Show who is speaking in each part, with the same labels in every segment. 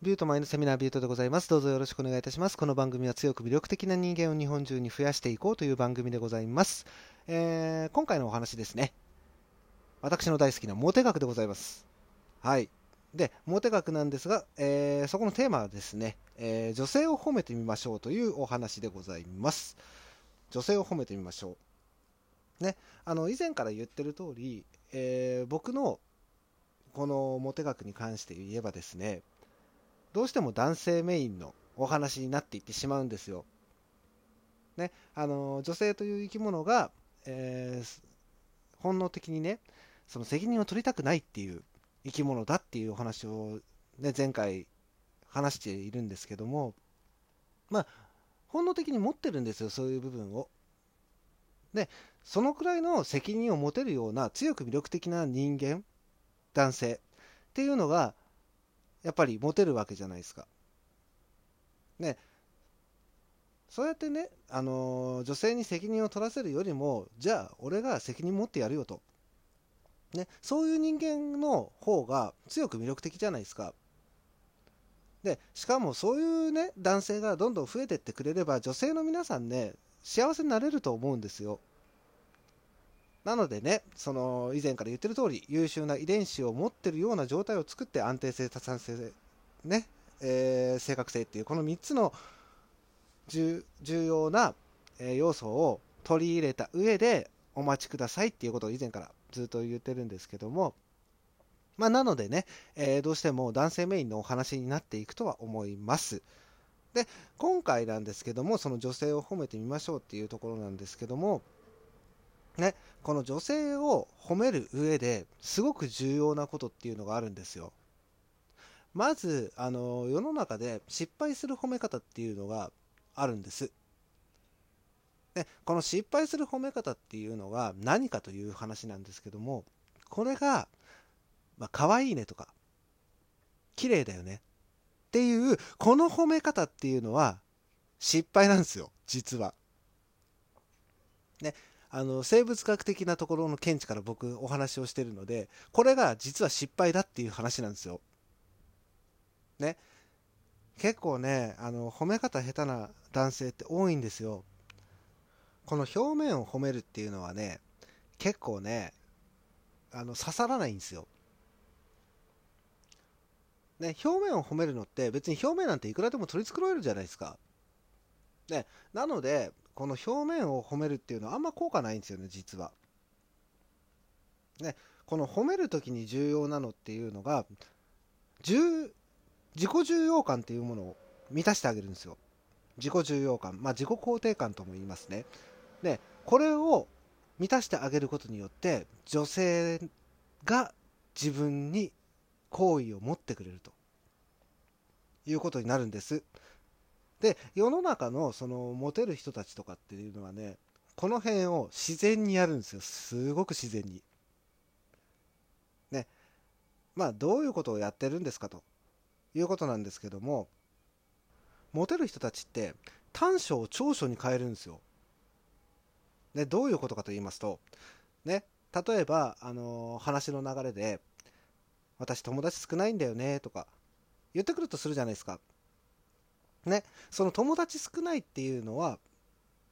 Speaker 1: ビュートマインドセミナービュートでございます。どうぞよろしくお願いいたします。この番組は強く魅力的な人間を日本中に増やしていこうという番組でございます。えー今回のお話ですね。私の大好きなモテ学でございます。はい。で、モテ学なんですが、えーそこのテーマはですね、えー女性を褒めてみましょうというお話でございます。女性を褒めてみましょう。ね、あの、以前から言ってる通り、えー僕のこのモテ学に関して言えばですね、どうしても男性メインのお話になっていってしまうんですよ。ね、あの女性という生き物が、えー本能的にね、その責任を取りたくないっていう生き物だっていうお話を、ね、前回話しているんですけども、まあ、本能的に持ってるんですよ、そういう部分を。で、そのくらいの責任を持てるような強く魅力的な人間、男性っていうのが、やっぱりモテるわけじゃないですか。ね。そうやってね、あのー女性に責任を取らせるよりも、じゃあ、俺が責任持ってやるよと。ね、そういう人間の方が強く魅力的じゃないですか。で、しかもそういうね、男性がどんどん増えてってくれれば、女性の皆さんね、幸せになれると思うんですよ。なのでね、その以前から言ってる通り、優秀な遺伝子を持ってるような状態を作って安定性、多産性、ね、えー正確性っていう、この3つの重要な、えー要素を取り入れた上でお待ちくださいっていうことを以前からずっと言ってるんですけども、まあ、なのでね、えーどうしても男性メインのお話になっていくとは思います。で、今回なんですけども、その女性を褒めてみましょうっていうところなんですけども、ね、この女性を褒める上ですごく重要なことっていうのがあるんですよ。まず、あの、世の中で失敗する褒め方っていうのがあるんです。で、この失敗する褒め方っていうのが何かという話なんですけども、これが、まあ、可愛いねとか、綺麗だよねっていう、この褒め方っていうのは失敗なんですよ、実は。ね、あの、生物学的なところの見地から僕お話をしてるので、これが実は失敗だっていう話なんですよ。ね。結構ね、あの、褒め方下手な男性って多いんですよ。この表面を褒めるっていうのはね、結構ね、あの、刺さらないんですよ。ね、表面を褒めるのって別に表面なんていくらでも取り繕えるじゃないですか。ね、なので、この表面を褒めるっていうのはあんま効果ないんですよね、実は。ね、この褒めるときに重要なのっていうのが、重自己重要感っていうものを満たしてあげるんですよ。自己重要感、まあ自己肯定感とも言いますね。で、これを満たしてあげることによって、女性が自分に好意を持ってくれるということになるんです。で、世の中のそのモテる人たちとかっていうのはね、この辺を自然にやるんですよ。すごく自然に。ね。まあ、どういうことをやってるんですかということなんですけども、モテる人たちって短所を長所に変えるんですよ。ね、どういうことかと言いますと、ね、例えば、あのー話の流れで、私友達少ないんだよねとか言ってくるとするじゃないですか。ね、その友達少ないっていうのは、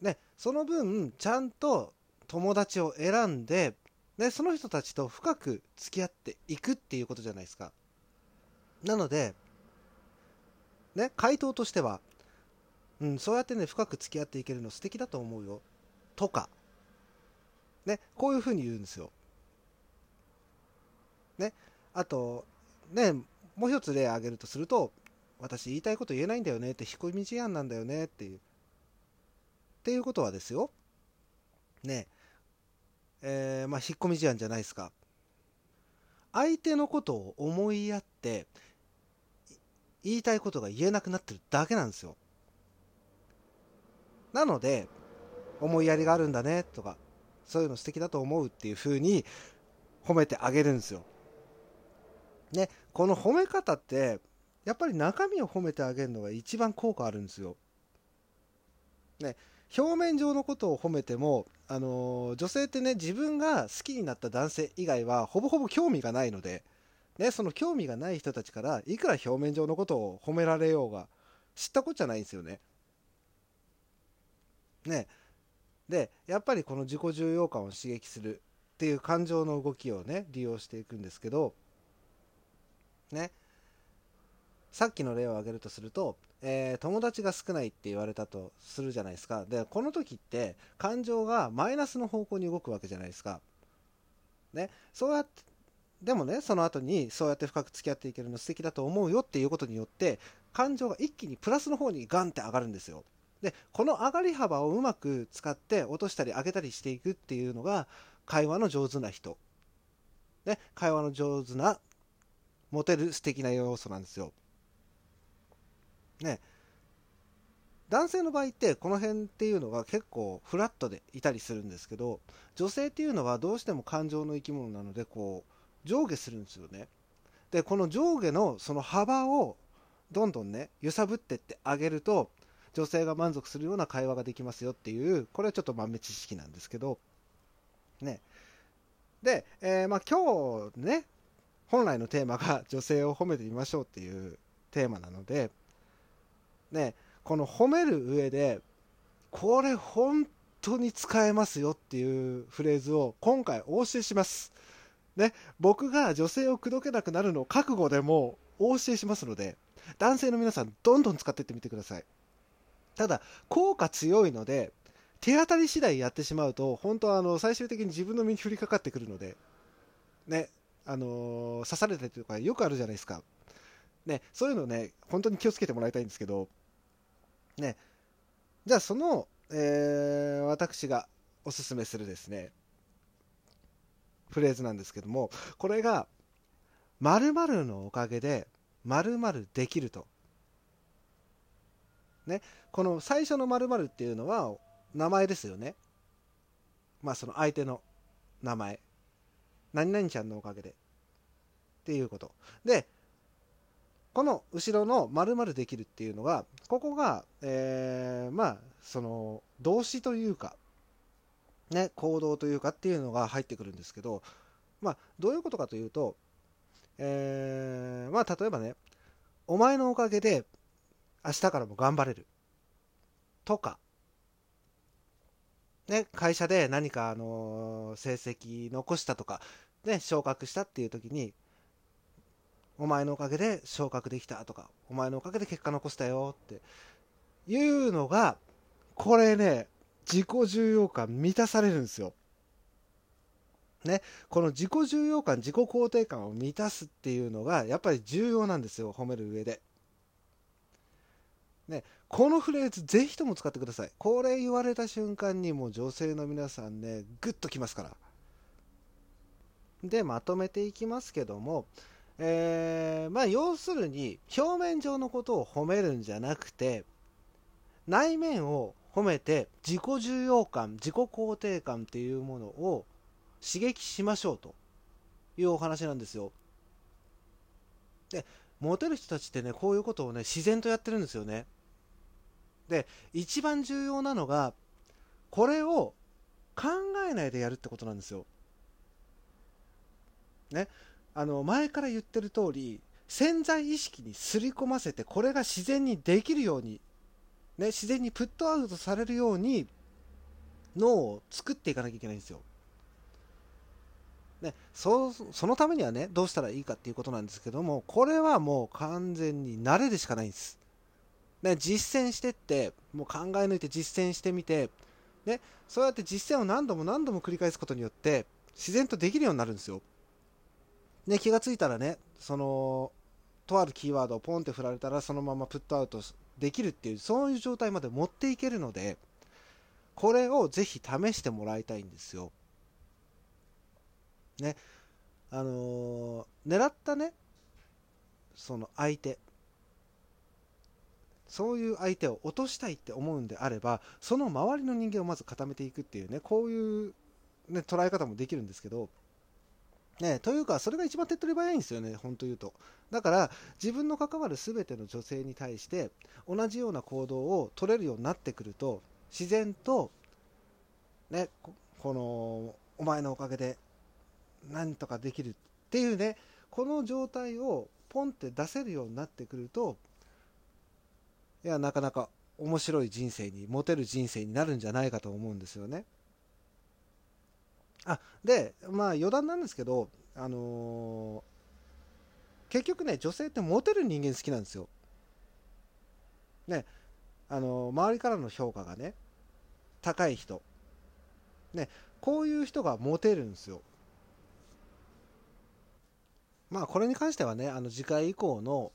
Speaker 1: ね、その分ちゃんと友達を選んで、ね、その人たちと深く付き合っていくっていうことじゃないですか。なので、ね、回答としては、うん、そうやってね、深く付き合っていけるの素敵だと思うよ。とか、ね、こういうふうに言うんですよ。ね、あと、ね、もう一つ例を挙げるとすると、私言いたいこと言えないんだよねって、引っ込み思案なんだよねっていう。っていうことはですよ。ね、えーまあ、引っ込み思案じゃないですか。相手のことを思いやって、言いたいことが言えなくなってるだけなんですよ。なので、思いやりがあるんだねとか、そういうの素敵だと思うっていう風に褒めてあげるんですよ。ね、この褒め方って、やっぱり中身を褒めてあげるのが一番効果あるんですよ。ね、表面上のことを褒めても、あのー女性ってね、自分が好きになった男性以外は、ほぼほぼ興味がないので、ね、その興味がない人たちからいくら表面上のことを褒められようが知ったこっちゃないんですよね。ね。で、やっぱりこの自己重要感を刺激するっていう感情の動きをね、利用していくんですけど、ね。さっきの例を挙げるとすると、えー、友達が少ないって言われたとするじゃないですか。で、この時って感情がマイナスの方向に動くわけじゃないですか。ね。そうやって、でもね、その後にそうやって深く付き合っていけるの素敵だと思うよっていうことによって、感情が一気にプラスの方にガンって上がるんですよ。で、この上がり幅をうまく使って落としたり上げたりしていくっていうのが会話の上手な人。ね、会話の上手な、モテる素敵な要素なんですよ。ね。男性の場合ってこの辺っていうのが結構フラットでいたりするんですけど、女性っていうのはどうしても感情の生き物なので、こう、上下するんですよね。で、この上下のその幅をどんどんね、揺さぶってってあげると、女性が満足するような会話ができますよっていう、これはちょっと豆知識なんですけど、ね。で、えー、まあ今日ね、本来のテーマが女性を褒めてみましょうっていうテーマなので、ね、この褒める上で、これ本当に使えますよっていうフレーズを今回お教えします。ね、僕が女性を口説けなくなるのを覚悟でもお教えしますので、男性の皆さんどんどん使っていってみてください。ただ、効果強いので、手当たり次第やってしまうと、本当はあの最終的に自分の身に降りかかってくるので、ね、あのー、刺されたりとかよくあるじゃないですか。ね、そういうのね、本当に気をつけてもらいたいんですけど、ね、じゃあその、えー、私がおすすめするですね、フレーズなんですけども、これが、〇〇のおかげで、〇〇できると。ね、この最初の〇〇っていうのは、名前ですよね。まあその相手の名前。何々ちゃんのおかげで。っていうこと。で、この後ろの〇〇できるっていうのが、ここが、えー、まあ、その、動詞というか、ね、行動というかっていうのが入ってくるんですけど、まあ、どういうことかというと、えー、まあ、例えばね、お前のおかげで明日からも頑張れる。とか、ね、会社で何か、あの成績残したとか、ね、昇格したっていう時に、お前のおかげで昇格できたとか、お前のおかげで結果残したよっていうのが、これね、自己重要感満たされるんですよ。ね、この自己重要感、自己肯定感を満たすっていうのが、やっぱり重要なんですよ、褒める上で。ね、このフレーズ、ぜひとも使ってください。これ言われた瞬間に、もう女性の皆さんね、ぐっときますから。で、まとめていきますけども、えー、まあ、要するに、表面上のことを褒めるんじゃなくて、内面を褒めて、自己重要感、自己肯定感っていうものを刺激しましょうというお話なんですよ。で、モテる人たちってね、こういうことをね、自然とやってるんですよね。で、一番重要なのが、これを考えないでやるってことなんですよ。ね？あの、前から言ってる通り、潜在意識にすり込ませて、これが自然にできるように、ね、自然にプットアウトされるように、脳を作っていかなきゃいけないんですよ。ね、そそのためにはね、どうしたらいいかっていうことなんですけども、これはもう完全に慣れでしかないんです。ね、実践してって、もう考え抜いて実践してみて、ね、そうやって実践を何度も何度も繰り返すことによって、自然とできるようになるんですよ。ね、気がついたらね、その、とあるキーワードをポンって振られたら、そのままプットアウトできるっていう、そういう状態まで持っていけるので、これをぜひ試してもらいたいんですよ。ね、あのー、狙ったね、その相手、そういう相手を落としたいって思うんであれば、その周りの人間をまず固めていくっていうね、こういう、ね、捉え方もできるんですけど、ね、というか、それが一番手っ取り早いんですよね、本当言うと。だから、自分の関わる全ての女性に対して、同じような行動を取れるようになってくると、自然と、ね、この、お前のおかげで、なんとかできるっていうね、この状態をポンって出せるようになってくるといやなかなか面白い人生にモテる人生になるんじゃないかと思うんですよね。あでまあ余談なんですけど、あのー、結局ね女性ってモテる人間好きなんですよ。ねあのー、周りからの評価がね高い人ねこういう人がモテるんですよ。まあこれに関してはねあの次回以降の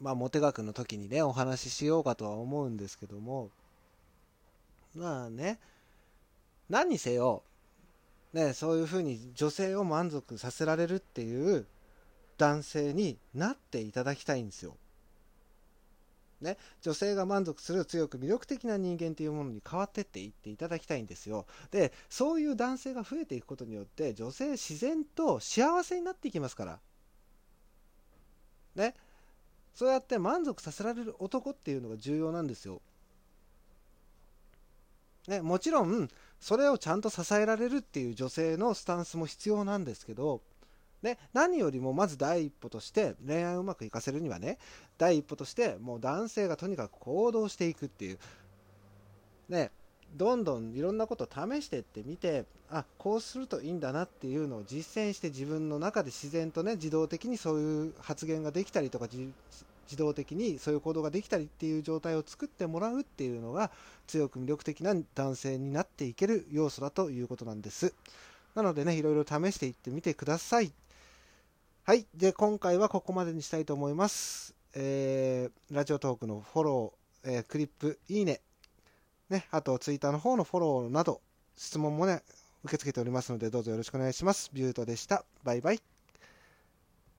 Speaker 1: まあモテ学の時にねお話ししようかとは思うんですけどもまあね何にせよねそういうふうに女性を満足させられるっていう男性になっていただきたいんですよ。ね、女性が満足する強く魅力的な人間というものに変わってっていっていただきたいんですよ。で、そういう男性が増えていくことによって、女性自然と幸せになっていきますから。ね。そうやって満足させられる男っていうのが重要なんですよ。ね、もちろん、それをちゃんと支えられるっていう女性のスタンスも必要なんですけど、ね、何よりもまず第一歩として恋愛をうまくいかせるにはね第一歩としてもう男性がとにかく行動していくっていう。ねどんどんいろんなことを試してってみてあこうするといいんだなっていうのを実践して自分の中で自然とね自動的にそういう発言ができたりとか自動的にそういう行動ができたりっていう状態を作ってもらうっていうのが強く魅力的な男性になっていける要素だということなんですなのでねいろいろ試していってみてくださいはい。で、今回はここまでにしたいと思います。えー、ラジオトークのフォロー、えー、クリップ、いいね、ね、あとツイッターの方のフォローなど、質問もね、受け付けておりますので、どうぞよろしくお願いします。ビュートでした。バイバイ。